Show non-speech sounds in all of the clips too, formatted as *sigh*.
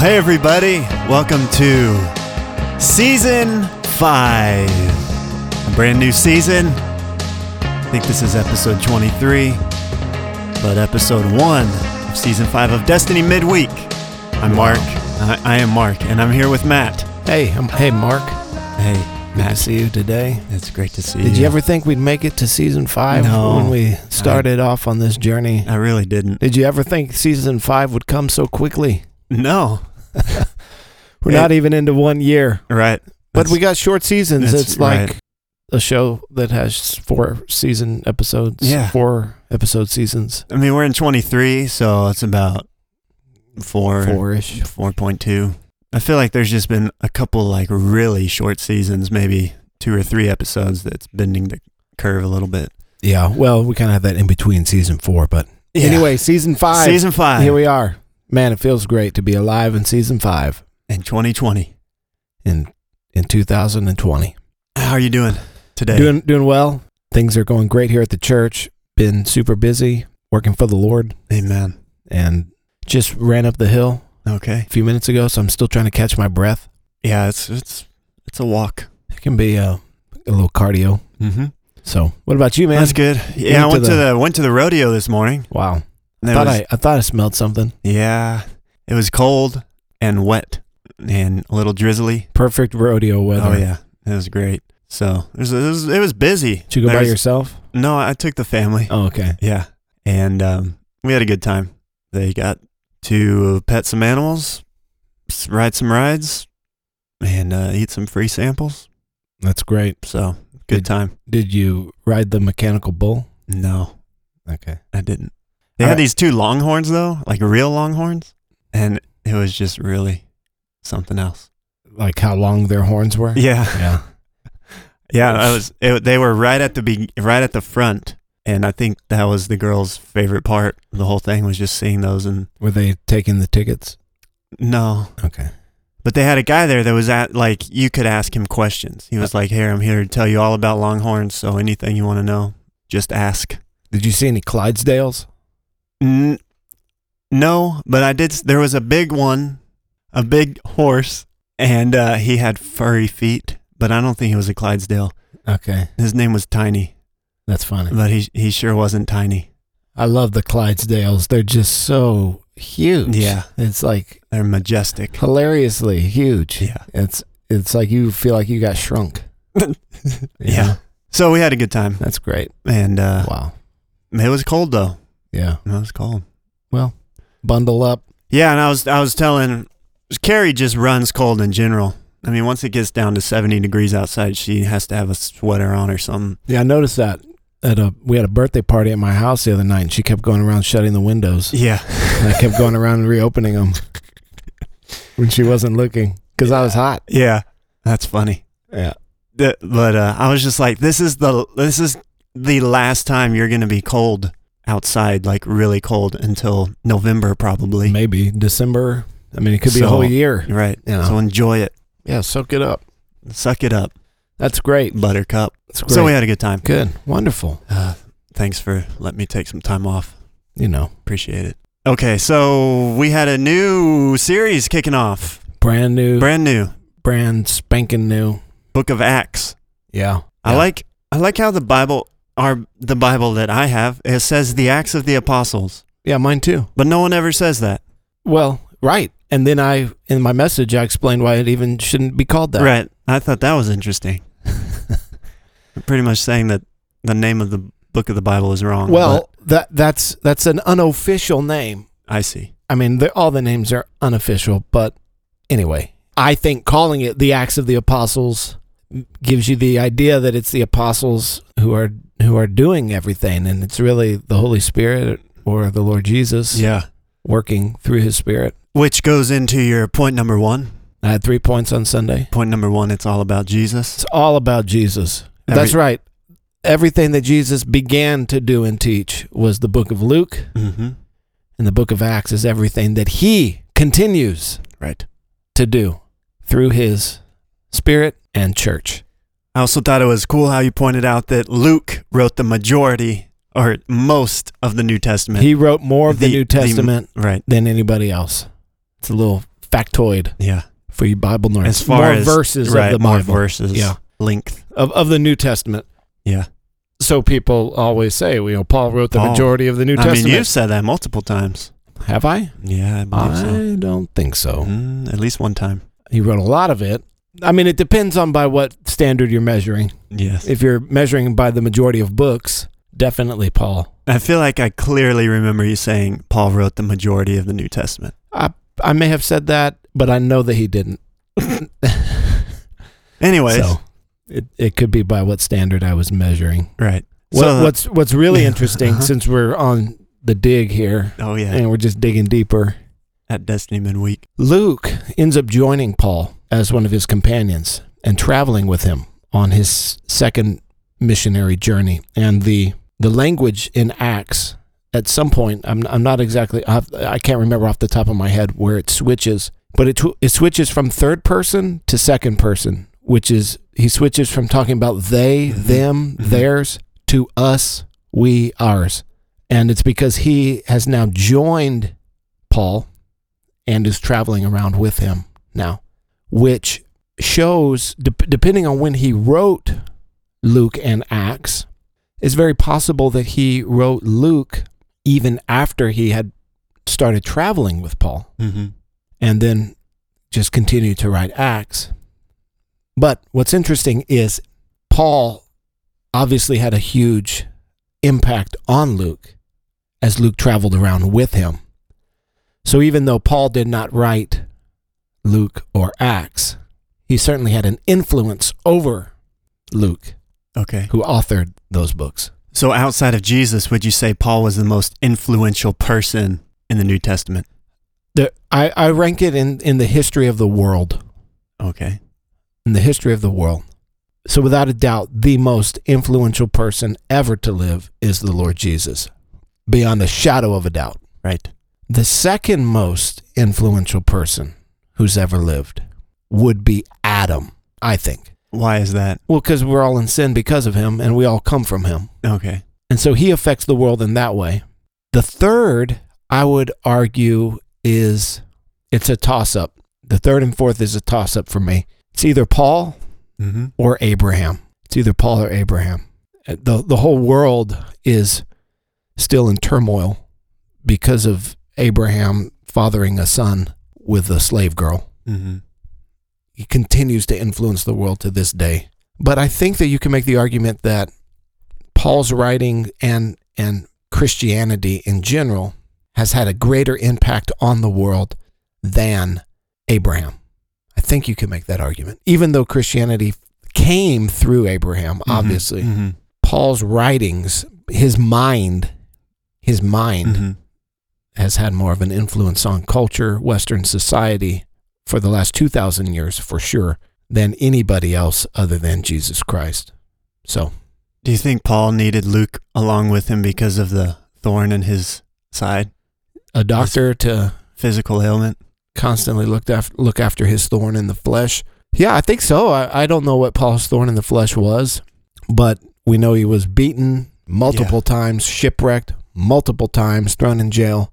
hey, everybody. Welcome to season five. A brand new season. I think this is episode 23, but episode one of season five of Destiny Midweek. I'm Mark. I, I am Mark, and I'm here with Matt. Hey, um, hey, Mark. Hey, Good to Matt. see you today. It's great to see you. Did you ever think we'd make it to season five No. when we started off on this journey? I really didn't. Did you ever think season five would come so quickly? No. *laughs* We're It- not even into one year, Right. but That's- we got short seasons. that's It's like right. a show that has four season episodes. Yeah. four episode seasons, I mean, we're in 23, so it's about four, four-ish. 4.2. I feel like there's just been a couple like really short seasons, maybe two or three episodes that's bending the curve a little bit. Yeah, well, we kind of have that in between season four, but anyway, season five. season five Here we are. Man, it feels great to be alive in season five in 2020. in in 2020. How are you doing today? Doing doing well. Things are going great here at the church. Been super busy working for the Lord Amen. and just ran up the hill Okay. a few minutes ago, so I'm still trying to catch my breath. Yeah, it's it's it's a walk. It can be uh, a little cardio. Mm-hmm. So, what about you, man? That's good. Yeah, I Went went to to the- the went to the rodeo this morning. Wow. There thought was- I I thought I smelled something. yeah, it was cold and wet and a little drizzly. Perfect rodeo weather. Oh yeah, it was great. So it was it was, it was busy. Did you go by yourself? No, I took the family. Oh, okay. Yeah, and um, we had a good time. They got to pet some animals, ride some rides, and uh, eat some free samples. That's great. So good Did- time. Did you ride the mechanical bull? No, Okay. I didn't. They had these two longhorns though, like real longhorns, and it was just really something else. Like how long their horns were? Yeah, Yeah. *laughs* yeah. I was. It, they were right at the be, right at the front, and I think that was the girl's favorite part. The whole thing was just seeing those, and Were they taking the tickets? no, Okay. But they had a guy there that was at like you could ask him questions. He was like, "Here, I'm here to tell you all about Longhorns. So anything you want to know, just ask." Did you see any Clydesdales? N- no, but I did. There was a big one, a big horse, and uh, he had furry feet. But I don't think he was a Clydesdale. Okay. His name was Tiny, That's funny. but he he sure wasn't tiny. I love the Clydesdales. They're just so huge. Yeah. It's like They're majestic. hilariously huge. Yeah, It's it's like you feel like you got shrunk. *laughs* You yeah. So we had a good time, That's great. and uh, Wow. it was cold though. Yeah. It was cold. Well bundle up. Yeah, and I was I was telling Carrie just runs cold in general. I mean, once it gets down to 70 degrees outside, she has to have a sweater on or something. Yeah, I noticed that at a we had a birthday party at my house the other night and she kept going around shutting the windows. Yeah. and I kept going around and reopening them *laughs* when she wasn't looking cuz I was hot. Yeah. That's funny. Yeah. The- But uh, I was just like this is the this is the last time you're going to be cold outside like really cold until November probably. Maybe December. I mean, it could be a whole year. Right. Yeah. So enjoy it. Yeah, soak it up. Suck it up, That's great. buttercup. That's great. So we had a good time. Good. Wonderful. Uh, thanks for letting me take some time off. You know, Appreciate it. Okay, so we had a new series kicking off. brand new, brand, new. Brand spanking new. Book of Acts. Yeah. I Yeah. like I like how the Bible our the Bible that I have, it says the Acts of the Apostles. Yeah, mine too. But no one ever says that. Well, right. And then I, in my message, I explained why it even shouldn't be called that. Right. I thought that was interesting. *laughs* Pretty much saying that the name of the book of the Bible is wrong. Well, that that's that's an unofficial name. but I see. I mean, the, all the names are unofficial, but anyway, I think calling it the Acts of the Apostles gives you the idea that it's the apostles who are who are doing everything, and it's really the Holy Spirit or the Lord Jesus Yeah. working through His Spirit. Which goes into your point number 1. I had three points on Sunday. Point number 1, it's all about Jesus. It's all about Jesus. Every- That's right. Everything that Jesus began to do and teach was the book of Luke, Mhm. and the book of Acts is everything that he continues Right. to do through his spirit and church. I also thought it was cool how you pointed out that Luke wrote the majority or most of the New Testament. He wrote more of the, The- New the- Testament right. than anybody else. It's a little factoid Yeah. for you Bible nerds. As far more as verses right, of the more Bible. verses. Yeah. Length. of of the New Testament. Yeah. So people always say, you know, Paul wrote the Paul. majority of the New I Testament. I mean, you've said that multiple times. Have I? Yeah, I believe so. I don't think so. Mm, at least one time. He wrote a lot of it. I mean, it depends on by what standard you're measuring. Yes. If you're measuring by the majority of books, definitely Paul. I feel like I clearly remember you saying Paul wrote the majority of the New Testament. I I may have said that, but I know that he didn't. *laughs* Anyways, So it, it could be by what standard I was measuring. right. What, So- what's what's really *laughs* interesting uh-huh. since we're on the dig here Oh yeah, and we're just digging deeper. At Destiny Men Midweek. Luke ends up joining Paul as one of his companions and traveling with him on his second missionary journey. And the the language in Acts at some point, I'm I'm not exactly I I can't remember off the top of my head where it switches, but it it switches from third person to second person, which is he switches from talking about they, Mhm. them, Mhm. theirs to us, we, ours. And it's because he has now joined Paul and is traveling around with him now, which shows, dep depending on when he wrote Luke and Acts, it's very possible that he wrote Luke even after he had started traveling with Paul Mm-hmm. and then just continued to write Acts. But what's interesting is Paul obviously had a huge impact on Luke as Luke traveled around with him. So even though Paul did not write Luke or Acts, he certainly had an influence over Luke, Okay. who authored those books. So outside of Jesus, would you say Paul was the most influential person in the New Testament? The, I, I rank it in, in the history of the world. Okay. in the history of the world. So, without a doubt, the most influential person ever to live is the Lord Jesus, beyond a shadow of a doubt. Right. The second most influential person who's ever lived would be Adam, I think. Why is that? Well, because we're all in sin because of him and we all come from him. Okay. And so he affects the world in that way. The third, I would argue, is it's a toss up. The third and fourth is a toss up for me. It's either Paul Mm-hmm. or Abraham. It's either Paul or Abraham. The the whole world is still in turmoil because of Abraham fathering a son with a slave girl. Mm-hmm. He continues to influence the world to this day. But I think that you can make the argument that Paul's writing and and Christianity in general has had a greater impact on the world than Abraham. I think you can make that argument. Even though Christianity came through Abraham, obviously. Mm-hmm. Paul's writings, his mind, his mind Mm-hmm. Has had more of an influence on culture, Western society for the last 2,000 years for sure than anybody else other than Jesus Christ. So, Do you think Paul needed Luke along with him because of the thorn in his side, a doctor to physical ailment? constantly look after, look after his thorn in the flesh. Yeah, I think so. I, I don't know what Paul's thorn in the flesh was, but we know he was beaten multiple times, shipwrecked multiple times, thrown in jail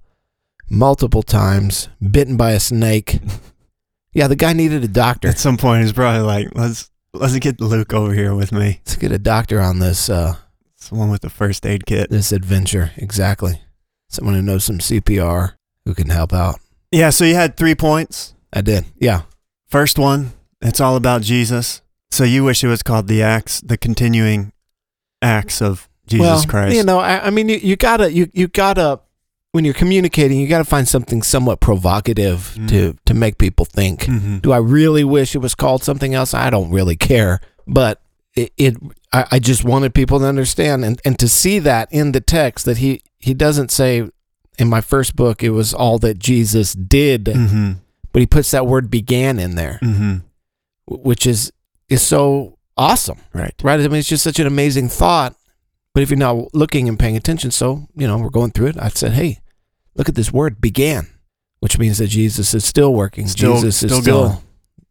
multiple times, bitten by a snake. *laughs* Yeah, the guy needed a doctor. At some point, he's probably like, "Let's let's get Luke over here with me." Let's get a doctor on this uh, It's the one with the first aid kit. this adventure. Exactly. Someone who knows some CPR who can help out. Yeah. So you had three points. I did. Yeah. First one, it's all about Jesus. So you wish it was called the acts, the continuing acts of Jesus well, Christ. You know, I, I mean, you, you gotta, you, you gotta, when you're communicating, you gotta find something somewhat provocative Mm. to to make people think. Mhm. Do I really wish it was called something else? I don't really care, but it, it I, I just wanted people to understand and, and to see that in the text that he he doesn't say in my first book it was all that Jesus did, Mhm. but he puts that word began in there, Mhm. which is is so awesome, Right. right? I mean, it's just such an amazing thought. But if you're not looking and paying attention, so you know we're going through it. I said, hey, look at this word began, which means that Jesus is still working. Still- Jesus is still still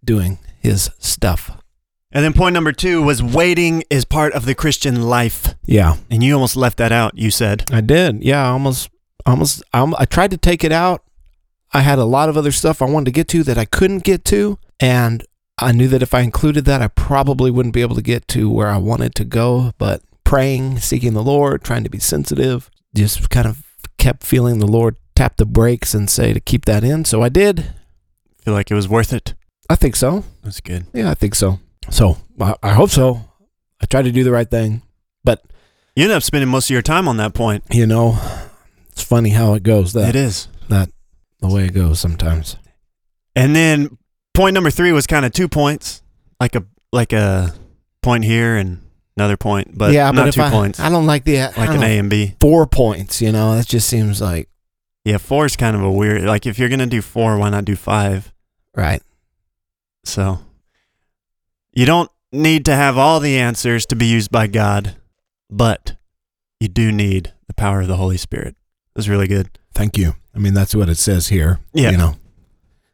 doing his stuff. And then point number two was waiting is part of the Christian life. Yeah, And you almost left that out, you said. I did. Yeah, I almost, almost. I, I tried to take it out. I had a lot of other stuff I wanted to get to that I couldn't get to. And I knew that if I included that, I probably wouldn't be able to get to where I wanted to go. But praying, seeking the Lord, trying to be sensitive, just kind of kept feeling the Lord tap the brakes and say to keep that in. So I did. Feel like it was worth it. I think so. That's good. Yeah, I think so. So I, I hope so. I tried to do the right thing. But, You end up spending most of your time on that point. you know, it's funny how it goes. That, it is. that the way it goes sometimes. And then point number three was kind of two points, like a like a point here and another point, but yeah, not but two I, points, I don't like the like an know, A and B. four points. You know, that just seems like Yeah, four is kind of a weird. Like if you're gonna do four, why not do five? right. So you don't need to have all the answers to be used by God, but you do need the power of the Holy Spirit. That's really good. Thank you. I mean, that's what it says here. Yeah. You know,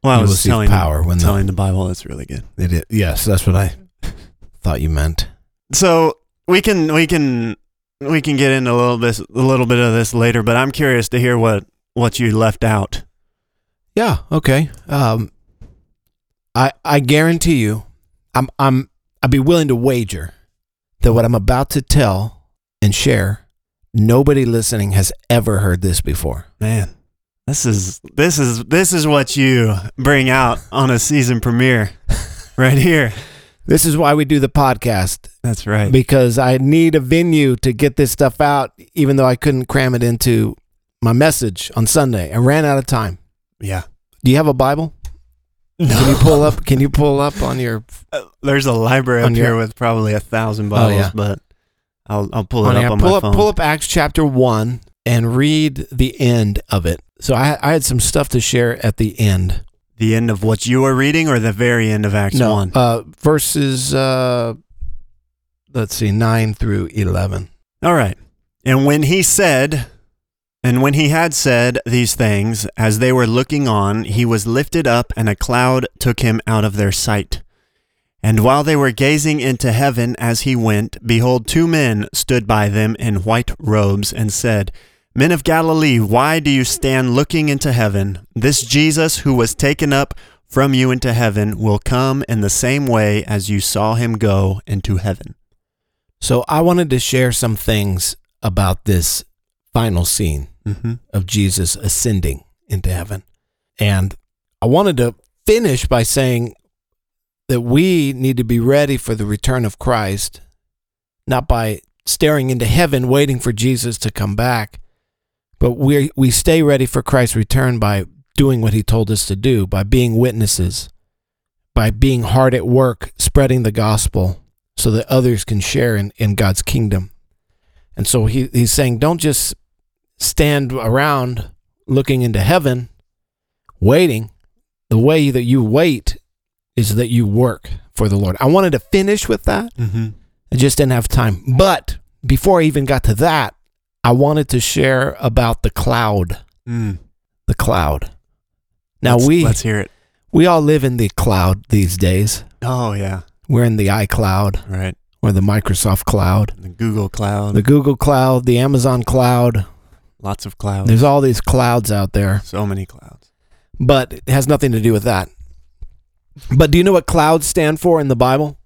Well, I was telling power when the, telling the Bible. That's really good. it is. Yes, that's what I *laughs* thought you meant. So we can we can we can get into a little bit a little bit of this later, but I'm curious to hear what what you left out. Yeah. Okay. Um, I I guarantee you, I'm I'm I'd be willing to wager that what I'm about to tell and share, nobody listening has ever heard this before. Man, this is this is this is what you bring out on a season premiere, *laughs* right here. This is why we do the podcast That's right. because I need a venue to get this stuff out, even though I couldn't cram it into my message on Sunday. I ran out of time. Yeah. Do you have a Bible? No. Can you pull up? *laughs* Can you pull up on your Uh, There's a library up On your- here with probably a thousand Bibles, yeah. but I'll I'll pull it on up on pull my up phone. pull up Acts chapter one and read the end of it. So I I had some stuff to share at the end. The end of what you are reading, or the very end of Acts no, one. uh, verses. Uh, let's see, nine through eleven. All right. And when he said, and when he had said these things, as they were looking on, he was lifted up, and a cloud took him out of their sight. And while they were gazing into heaven as he went, behold, two men stood by them in white robes, and said, Men of Galilee, why do you stand looking into heaven? This Jesus who was taken up from you into heaven will come in the same way as you saw him go into heaven. So I wanted to share some things about this final scene Mm-hmm. of Jesus ascending into heaven. And I wanted to finish by saying that we need to be ready for the return of Christ, not by staring into heaven waiting for Jesus to come back, but we we stay ready for Christ's return by doing what he told us to do, by being witnesses, by being hard at work spreading the gospel so that others can share in, in God's kingdom. And so he, he's saying, don't just stand around looking into heaven, waiting. The way that you wait is that you work for the Lord. I wanted to finish with that. Mm-hmm. I just didn't have time. But before I even got to that, I wanted to share about the cloud. Mm. The cloud. Now Let's- we let's hear it. we all live in the cloud these days. Oh yeah, We're in the iCloud right. or the Microsoft cloud, The Google Cloud, the Google cloud, the Amazon cloud. lots of clouds. There's all these clouds out there. so many clouds. but it has nothing to do with that. But do you know what clouds stand for in the Bible?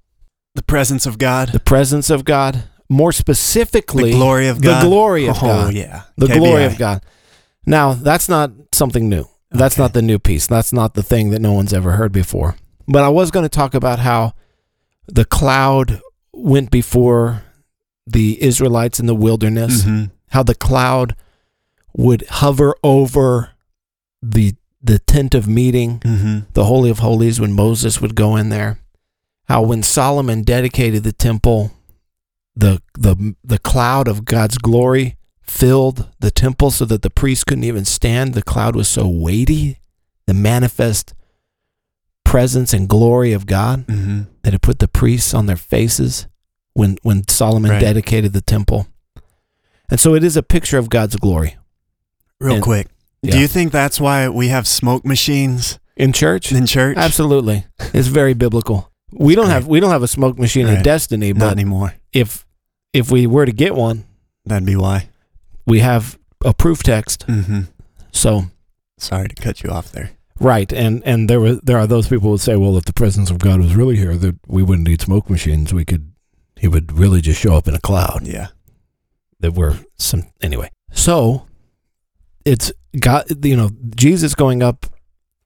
The presence of God, The presence of God. More specifically, the glory of God. the glory of oh, God. yeah, the glory of God. Now, that's not something new. That's Okay. not the new piece. That's not the thing that no one's ever heard before. But I was going to talk about how the cloud went before the Israelites in the wilderness, Mhm. how the cloud would hover over the the tent of meeting Mhm. the Holy of Holies when Moses would go in there. How when Solomon dedicated the temple, the the the cloud of God's glory filled the temple so that the priests couldn't even stand. The cloud was so weighty, the manifest presence and glory of God Mhm. that it put the priests on their faces when when Solomon Right. dedicated the temple. And so it is a picture of God's glory. Real And- quick, Yeah. do you think that's why we have smoke machines In church? in church? Absolutely. It's very biblical. We don't great. have we don't have a smoke machine Right. in Destiny, Not anymore. if if we were to get one, That'd be why. we have a proof text. Mm-hmm. So Sorry to cut you off there. Right, and and there were there are those people who say, well, if the presence of God was really here, that we wouldn't need smoke machines. We could, he would really just show up in a cloud. Yeah. That were some anyway. So, it's God. You know, Jesus going up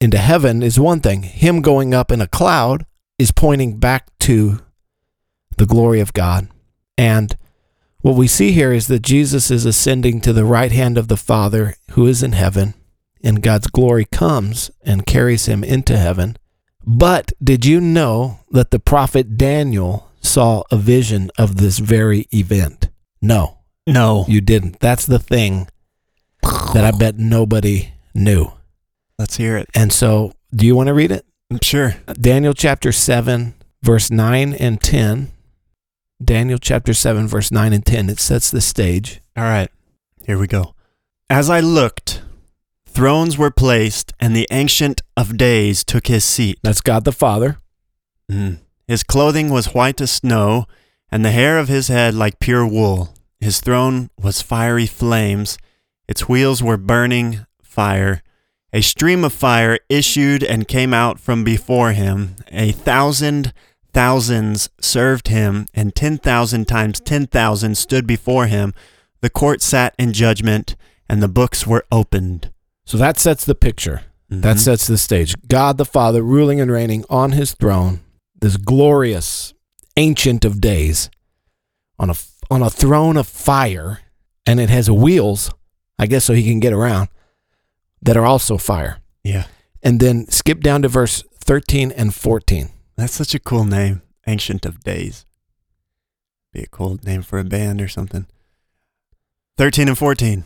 into heaven is one thing. Him going up in a cloud is pointing back to the glory of God, and what we see here is that Jesus is ascending to the right hand of the Father who is in heaven and God's glory comes and carries him into heaven. But did you know that the prophet Daniel saw a vision of this very event? No, No. you didn't. That's the thing that I bet nobody knew. Let's hear it. And so, do you want to read it? Sure. Daniel chapter 7, verse 9 and 10. Daniel chapter 7, verse 9 and 10. It sets the stage. All right. Here we go. As I looked, thrones were placed, and the Ancient of Days took his seat. That's God the Father. Mm. His clothing was white as snow, and the hair of his head like pure wool. His throne was fiery flames, its wheels were burning fire. A stream of fire issued and came out from before him. A thousand thousands served him, and ten thousand times ten thousand stood before him. The court sat in judgment, and the books were opened. So that sets the picture. That Mhm. sets the stage. God the Father ruling and reigning on his throne, this glorious ancient of days on a on a throne of fire and it has wheels, I guess so he can get around that are also fire. yeah. And then skip down to verse 13 and 14. That's such a cool name. Ancient of Days. Be a cool name for a mm-hmm. band or something. 13 and 14.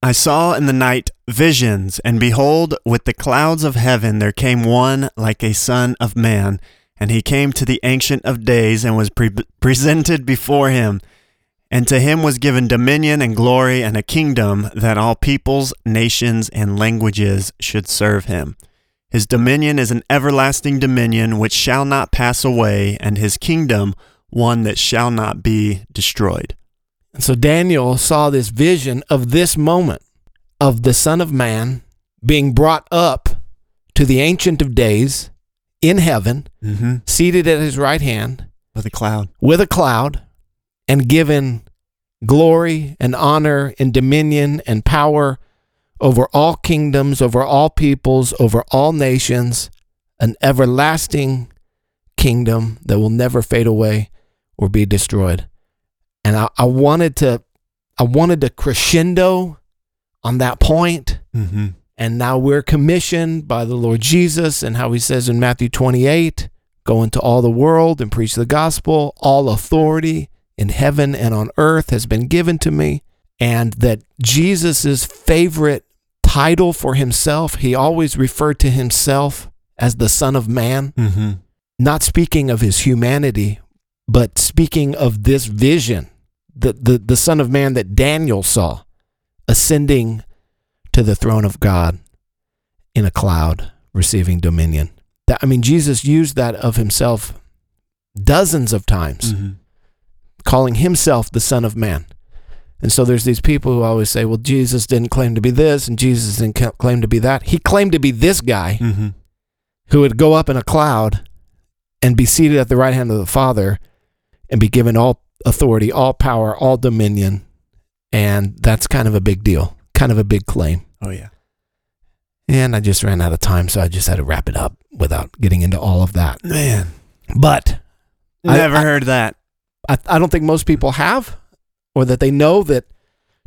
I saw in the night visions, and behold, with the clouds of heaven there came one like a son of man, and he came to the Ancient of Days and was pre- presented before him. And to him was given dominion and glory and a kingdom that all peoples, nations, and languages should serve him. His dominion is an everlasting dominion which shall not pass away, and his kingdom one that shall not be destroyed. And so Daniel saw this vision of this moment of the Son of Man being brought up to the Ancient of Days in heaven, Mm-hmm. seated at his right hand With a cloud. with a cloud, and given glory and honor and dominion and power over all kingdoms, over all peoples, over all nations, an everlasting kingdom that will never fade away or be destroyed. And I, I wanted to I wanted to crescendo on that point. Mm-hmm. And now we're commissioned by the Lord Jesus and how he says in Matthew 28 go into all the world and preach the gospel. All authority in heaven and on earth has been given to me. And that Jesus' favorite title for himself, he always referred to himself as the Son of Man, Mm-hmm. not speaking of his humanity, but speaking of this vision, the, the, the Son of Man that Daniel saw ascending to the throne of God in a cloud, receiving dominion. That, I mean, Jesus used that of himself dozens of times, Mm-hmm. calling himself the Son of Man. And so there's these people who always say, well, Jesus didn't claim to be this and Jesus didn't claim to be that. He claimed to be this guy Mm-hmm. who would go up in a cloud and be seated at the right hand of the Father and be given all authority, all power, all dominion. And that's kind of a big deal, kind of a big claim. Oh, yeah. And I just ran out of time, so I just had to wrap it up without getting into all of that. Man. But I- Never I- heard that. I, I don't think most people have, or that they know that.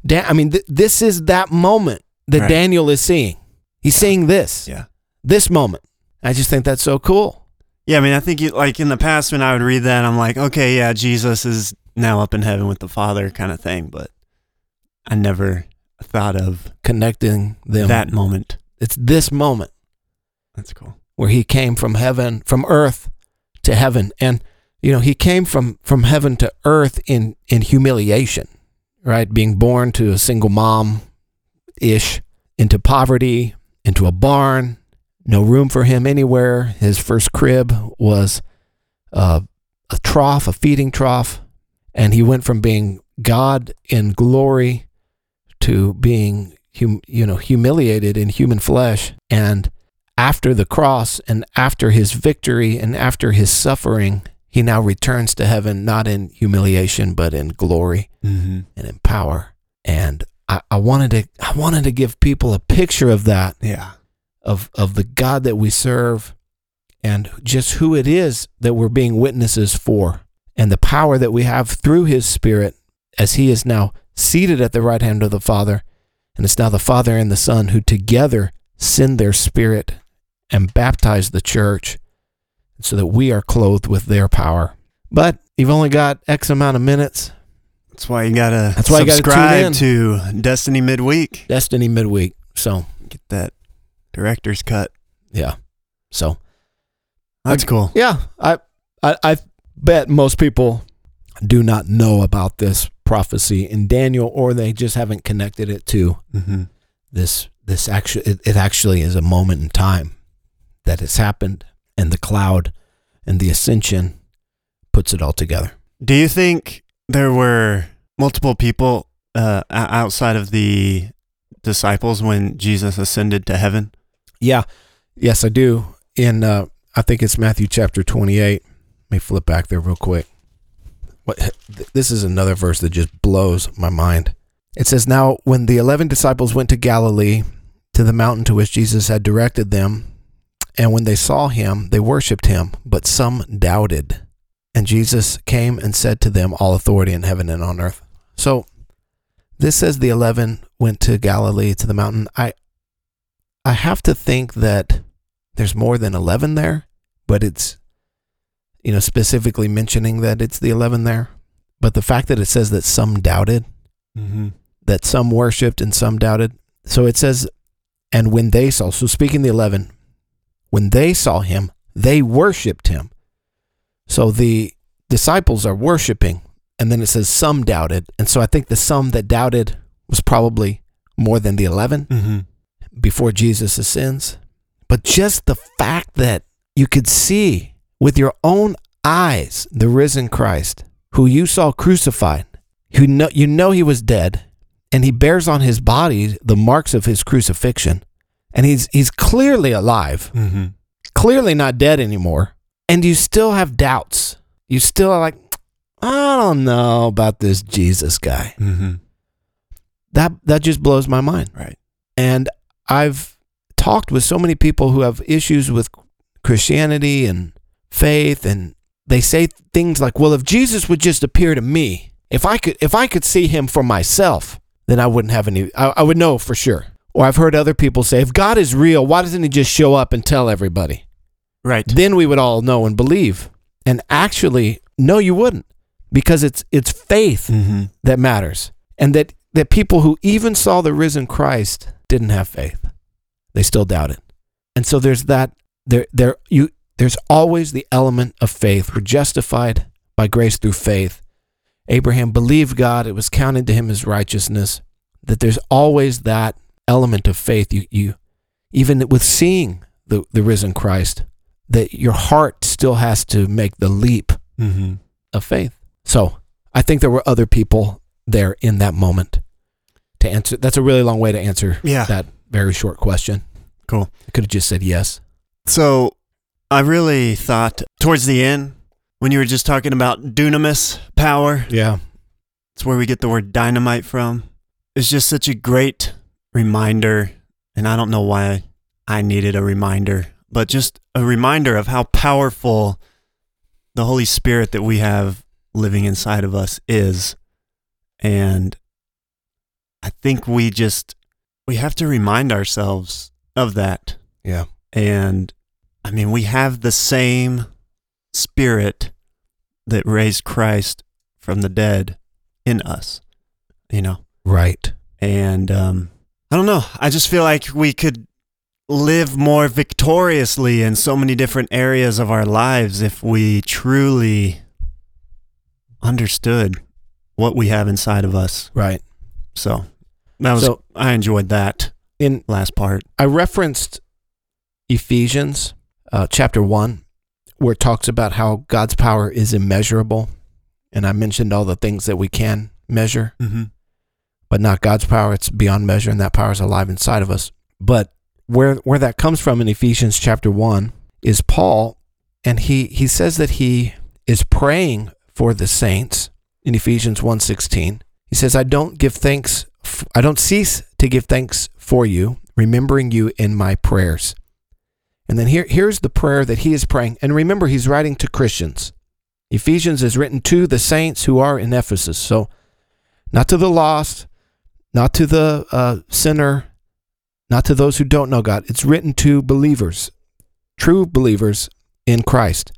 Dan, I mean, th- this is that moment that Right. Daniel is seeing. He's seeing this, Yeah. this moment. I just think that's so cool. Yeah, I mean, I think you, like in the past when I would read that, I'm like, okay, yeah, Jesus is now up in heaven with the Father kind of thing, but I never thought of Connecting them. that moment. It's this moment That's cool. where he came from heaven, from earth to heaven, and you know he came from from heaven to earth in in humiliation, right? Being born to a single mom, ish, into poverty, into a barn, no room for him anywhere. His first crib was uh, a trough, a feeding trough, and he went from being God in glory to being hum, you know, humiliated in human flesh. And after the cross and after his victory and after his suffering, he now returns to heaven, not in humiliation, but in glory Mm-hmm. and in power. And I, I wanted to I wanted to give people a picture of that, Yeah. of of the God that we serve and just who it is that we're being witnesses for and the power that we have through his spirit as he is now seated at the right hand of the Father. And it's now the Father and the Son who together send their spirit and baptize the church so that we are clothed with their power. But you've only got X amount of minutes. That's why you gotta That's why you gotta subscribe to Destiny Midweek. Destiny midweek. So, Get that director's cut. yeah. So, That's cool. Yeah, I, I I bet most people do not know about this prophecy in Daniel, or they just haven't connected it to Mm-hmm. this. This actually, it, it actually is a moment in time that has happened, and the cloud and the ascension puts it all together. Do you think there were multiple people uh, outside of the disciples when Jesus ascended to heaven? Yeah, yes, I do. In uh, I think it's Matthew chapter twenty-eight. Let me flip back there real quick. What this is another verse that just blows my mind. It says, "Now when the eleven disciples went to Galilee, to the mountain to which Jesus had directed them, and when they saw him, they worshipped him, but some doubted. And Jesus came and said to them, All authority in heaven and on earth." So this says the eleven went to Galilee to the mountain. I I have to think that there's more than 11 there, but it's, you know, specifically mentioning that it's the 11 there. But the fact that it says that some doubted, Mm-hmm. that some worshiped and some doubted. So it says, and when they saw, so speaking the 11, when they saw him, they worshiped him. So the disciples are worshiping, and then it says some doubted. And so I think the some that doubted was probably more than the 11 Mm-hmm. before Jesus ascends. But just the fact that you could see with your own eyes the risen Christ, who you saw crucified, who know, you know he was dead, and he bears on his body the marks of his crucifixion, and he's he's clearly alive, Mm-hmm. clearly not dead anymore, and you still have doubts. You still are like, I don't know about this Jesus guy. Mm-hmm. That that just blows my mind. Right. And I've talked with so many people who have issues with Christianity and faith and they say things like, "Well, if Jesus would just appear to me, if I could if I could see him for myself, then I wouldn't have any I, I would know for sure." Or I've heard other people say, "If God is real, why doesn't he just show up and tell everybody?" Right. Then we would all know and believe. And actually, no you wouldn't because it's it's faith Mm-hmm. that matters. And that, that people who even saw the risen Christ didn't have faith. They still doubt it. And so there's that there there you there's always the element of faith. We're justified by grace through faith. Abraham believed God, it was counted to him as righteousness. That there's always that element of faith. You you even with seeing the, the risen Christ, that your heart still has to make the leap Mm-hmm. of faith. So I think there were other people there in that moment to answer. That's a really long way to answer Yeah. that very short question. Cool. I could have just said yes. So I really thought towards the end when you were just talking about dunamis power, Yeah. it's where we get the word dynamite from. It's just such a great reminder, and I don't know why I needed a reminder, but just a reminder of how powerful the Holy Spirit that we have living inside of us is. And I think we just we have to remind ourselves of that. Yeah. And I mean, we have the same spirit that raised Christ from the dead in us, you know? Right. And um, I don't know. I just feel like we could live more victoriously in so many different areas of our lives if we truly understood what we have inside of us. Right. So that was, So- I enjoyed that In last part. I referenced Ephesians uh, chapter 1 where it talks about how God's power is immeasurable and I mentioned all the things that we can measure. Mm-hmm. But not God's power. It's beyond measure, and that power is alive inside of us. But where where that comes from in Ephesians chapter one is Paul, and he he says that he is praying for the saints in Ephesians 1:16. He says, "I don't give thanks I don't cease to give thanks for you, remembering you in my prayers." And then here here's the prayer that he is praying. And remember he's writing to Christians. Ephesians is written to the saints who are in Ephesus. So not to the lost, not to the uh, sinner, not to those who don't know God. It's written to believers, true believers in Christ.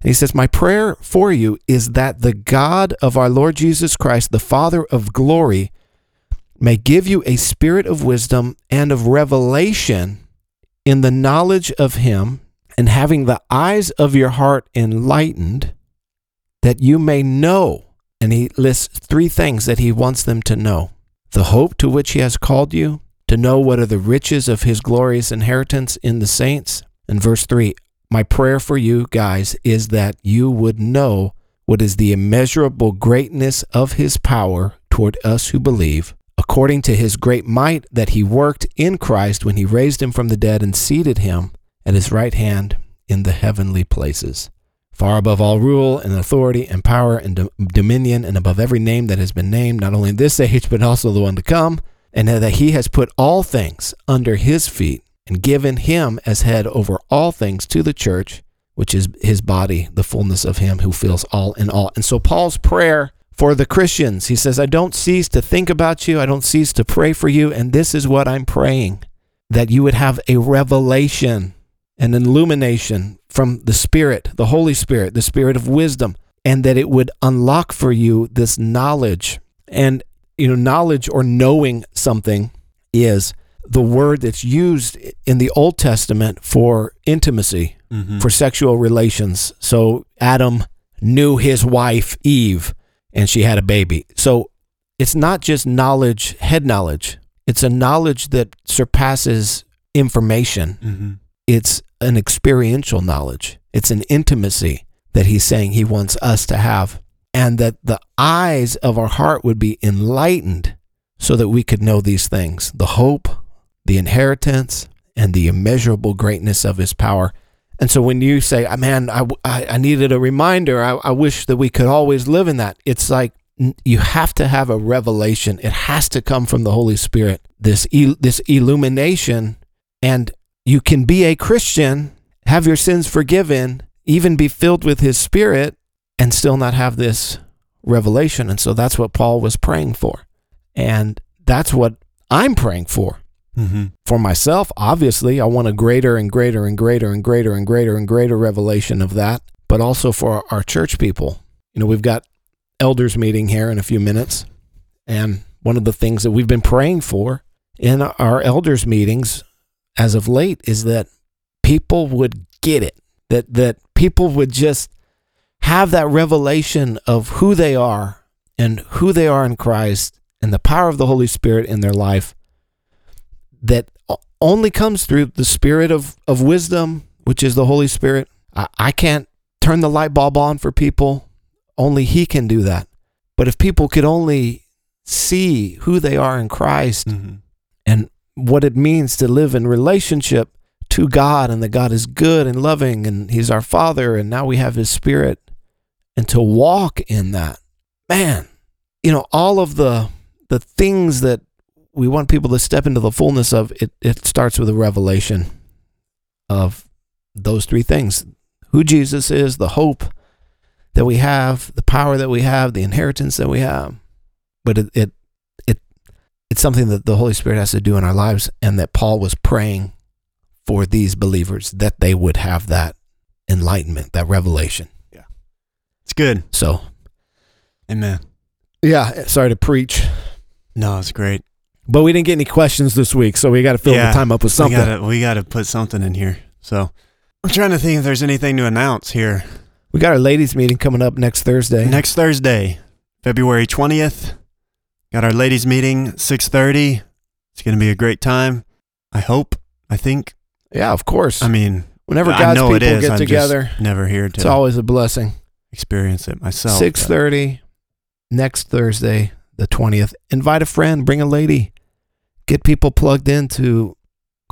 And he says, My prayer for you is that the God of our Lord Jesus Christ, the Father of glory, may give you a spirit of wisdom and of revelation in the knowledge of him, and having the eyes of your heart enlightened, that you may know. And he lists three things that he wants them to know the hope to which he has called you, to know what are the riches of his glorious inheritance in the saints. And verse 3 my prayer for you guys is that you would know what is the immeasurable greatness of his power toward us who believe, according to his great might that he worked in Christ when he raised him from the dead and seated him at his right hand in the heavenly places, far above all rule and authority and power and do- dominion, and above every name that has been named, not only in this age, but also the one to come, and that he has put all things under his feet and given him as head over all things to the church, which is his body, the fullness of him who fills all in all. And so Paul's prayer for the Christians, he says, I don't cease to think about you, I don't cease to pray for you, and this is what I'm praying that you would have a revelation, an illumination from the Spirit, the Holy Spirit, the Spirit of wisdom, and that it would unlock for you this knowledge. And, you know, knowledge or knowing something is the word that's used in the Old Testament for intimacy, mm-hmm. for sexual relations. So Adam knew his wife Eve and she had a baby. So it's not just knowledge, head knowledge. It's a knowledge that surpasses information. Mm-hmm. It's an experiential knowledge. It's an intimacy that he's saying he wants us to have. And that the eyes of our heart would be enlightened so that we could know these things the hope, the inheritance, and the immeasurable greatness of his power. And so when you say, ah, man, I, I, I needed a reminder, I, I wish that we could always live in that, it's like you have to have a revelation. It has to come from the Holy Spirit, this, this illumination. And you can be a Christian, have your sins forgiven, even be filled with his spirit, and still not have this revelation. And so that's what Paul was praying for. And that's what I'm praying for. Mm-hmm. For myself, obviously, I want a greater and greater and greater and greater and greater and greater revelation of that, but also for our church people. You know, we've got elders meeting here in a few minutes, and one of the things that we've been praying for in our elders meetings as of late is that people would get it, that that people would just have that revelation of who they are and who they are in Christ and the power of the Holy Spirit in their life that only comes through the spirit of, of wisdom, which is the Holy Spirit. I, I can't turn the light bulb on for people. Only He can do that. But if people could only see who they are in Christ mm-hmm. and what it means to live in relationship to God and that God is good and loving and He's our Father and now we have His Spirit and to walk in that, man, you know, all of the the things that we want people to step into the fullness of it. It starts with a revelation of those three things who Jesus is, the hope that we have, the power that we have, the inheritance that we have. But it, it, it's something that the Holy Spirit has to do in our lives, and that Paul was praying for these believers that they would have that enlightenment, that revelation. Yeah. It's good. So, amen. Yeah. Sorry to preach. No, it's great. But we didn't get any questions this week, so we got to fill yeah, the time up with something. We gotta, we got to put something in here. So I'm trying to think if there's anything to announce here. We got our ladies' meeting coming up next Thursday. Next Thursday, February 20th. Got our ladies' meeting 6:30. It's going to be a great time. I hope. I think. Yeah, of course. I mean, whenever God's people get I'm together, never here to. It's always a blessing. Experience it myself. 6:30 next Thursday, the 20th. Invite a friend, bring a lady, get people plugged into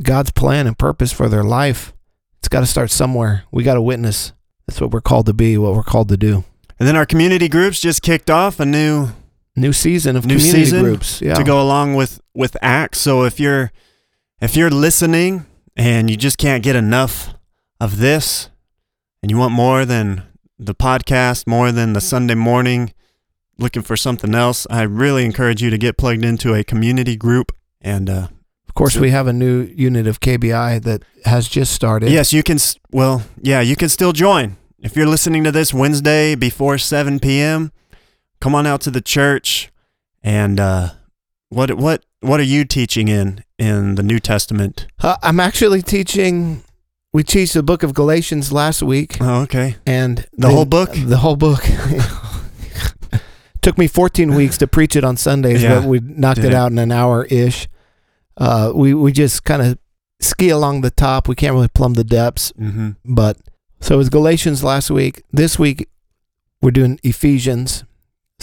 God's plan and purpose for their life. It's got to start somewhere. We got to witness. That's what we're called to be, what we're called to do. And then our community groups just kicked off a new New season of New community season groups. Yeah. to go along with with Acts. So if you're if you're listening and you just can't get enough of this, and you want more than the podcast, more than the Sunday morning, looking for something else, I really encourage you to get plugged into a community group. And uh, Of course, So- we have a new unit of KBI that has just started. yes, you can. Well, yeah, you can still join if you're listening to this Wednesday before 7 p.m. Come on out to the church, and uh, what what what are you teaching in in the New Testament? Uh, I'm actually teaching. We teach the book of Galatians last week, Oh, okay. and The whole book? The whole book. Took me 14 *laughs* weeks to preach it on Sundays, Yeah. but we knocked it Yeah. out in an hour ish. Uh, we we just kind of ski along the top. We can't really plumb the depths, Mm-hmm. but so it was Galatians last week. This week we're doing Ephesians.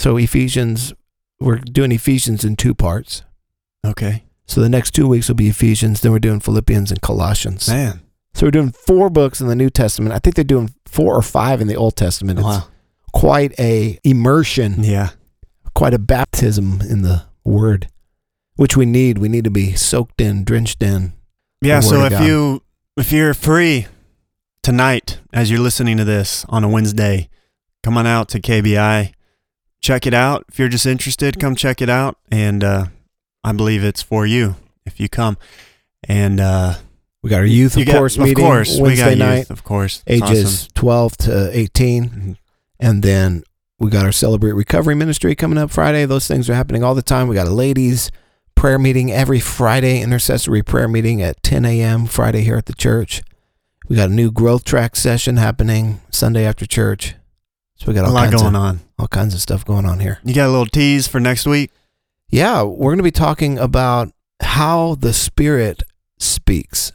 So Ephesians, we're doing Ephesians in two parts. Okay. So the next two weeks will be Ephesians. Then we're doing Philippians and Colossians. Man. So we're doing four books in the New Testament. I think they're doing four or five in the Old Testament. It's Wow. quite a immersion, Yeah. quite a baptism in the Word, which we need. We need to be soaked in, drenched in. Yeah. So if God. you if you're free tonight as you're listening to this on a Wednesday, come on out to KBI, check it out. If you're just interested, come check it out, and uh, I believe it's for you if you come. And uh, We got our youth, you of got- course, of meeting course, we Wednesday got night, youth, of course, It's ages 12 to 18. awesome. And then we got our Celebrate Recovery Ministry coming up Friday. Those things are happening all the time. We got a ladies' prayer meeting every Friday, intercessory prayer meeting at 10 a.m. Friday here at the church. We got a new growth track session happening Sunday after church. So we got a lot going of on. All kinds of stuff going on here. You got a little tease for next week. Yeah, we're going to be talking about how the Spirit speaks,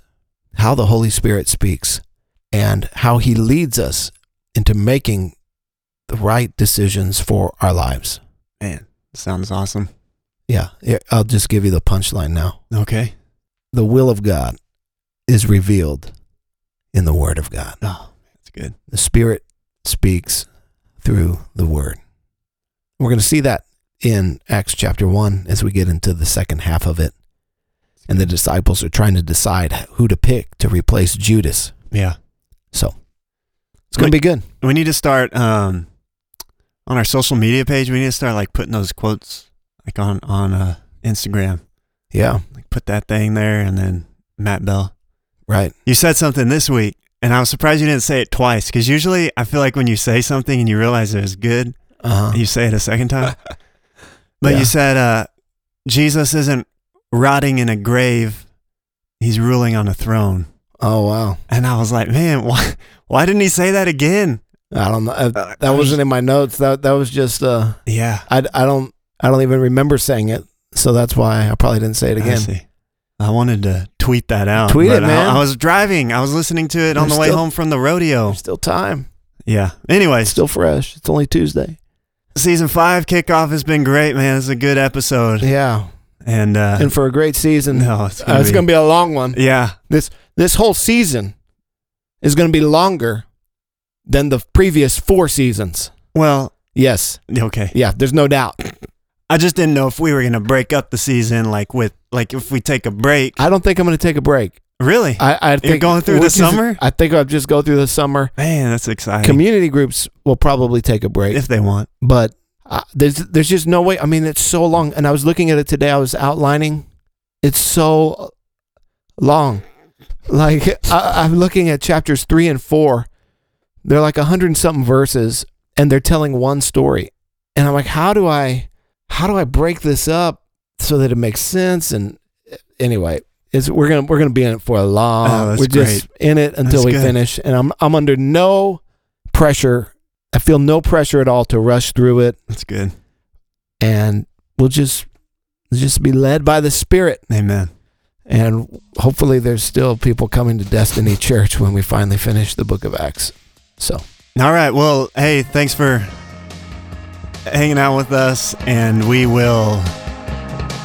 how the Holy Spirit speaks, and how He leads us into making the right decisions for our lives. Man, sounds awesome. Yeah, yeah, I'll just give you the punchline now. Okay. The will of God is revealed in the Word of God. Oh, that's good. The Spirit speaks through the Word. We're going to see that in Acts chapter 1 as we get into the second half of it. And the disciples are trying to decide who to pick to replace Judas. Yeah. So it's going to be good. We need to start um, on our social media page. We need to start like putting those quotes like on on uh, Instagram. Yeah, Like put that thing there, and then Matt Bell. right. You said something this week, and I was surprised you didn't say it twice. Because usually, I feel like when you say something and you realize it was good, Uh-huh. you say it a second time. *laughs* But Yeah. you said uh, Jesus isn't rotting in a grave; he's ruling on a throne. Oh, wow. And I was like, man, why? Why didn't he say that again? I don't know. Uh, Uh, that wasn't in my notes. That that was just uh Yeah. I, I don't I don't even remember saying it. So that's why I probably didn't say it I again. I wanted to tweet that out. Tweet it, but I- man. I, was driving. I was listening to it on the way still- home from the rodeo. There's still time. Yeah. Anyway, still fresh. It's only Tuesday. season five kickoff has been great, man. It's a good episode. Yeah. And, uh, And for a great season. no, it's Uh, gonna, it's be, going to be a long one. Yeah. This This whole season is going to be longer than the previous four seasons. Well, Yes. okay. Yeah, there's no doubt. I just didn't know if we were gonna break up the season, like with, like if we take a break. I don't think I'm going to take a break. Really? I, I think going through the just- summer? I think I'll just go through the summer. Man, that's exciting. Community groups will probably take a break. if they want. but uh, there's there's just no way. I mean, it's so long. And I was looking at it today. I was outlining. It's so long. Like I, I'm looking at chapters three and four. They're like a hundred and something verses, and they're telling one story. And I'm like, how do I, how do I break this up so that it makes sense? And anyway, it's we're gonna we're gonna be in it for a long. Oh, we're just in it until That's we good. finish. And I'm I'm under no pressure. I feel no pressure at all to rush through it That's good. and we'll just just be led by the spirit Amen. and hopefully there's still people coming to destiny church when we finally finish the book of acts so All right. Well, hey, thanks for hanging out with us, and we will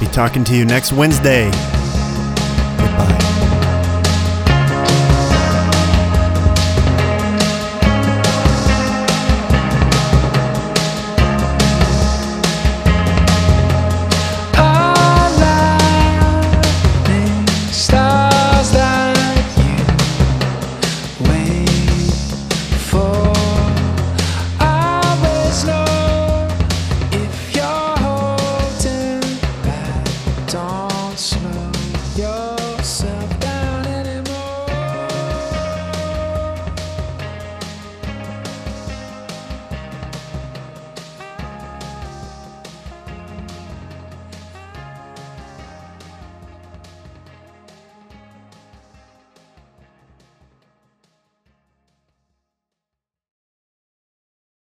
be talking to you next Wednesday.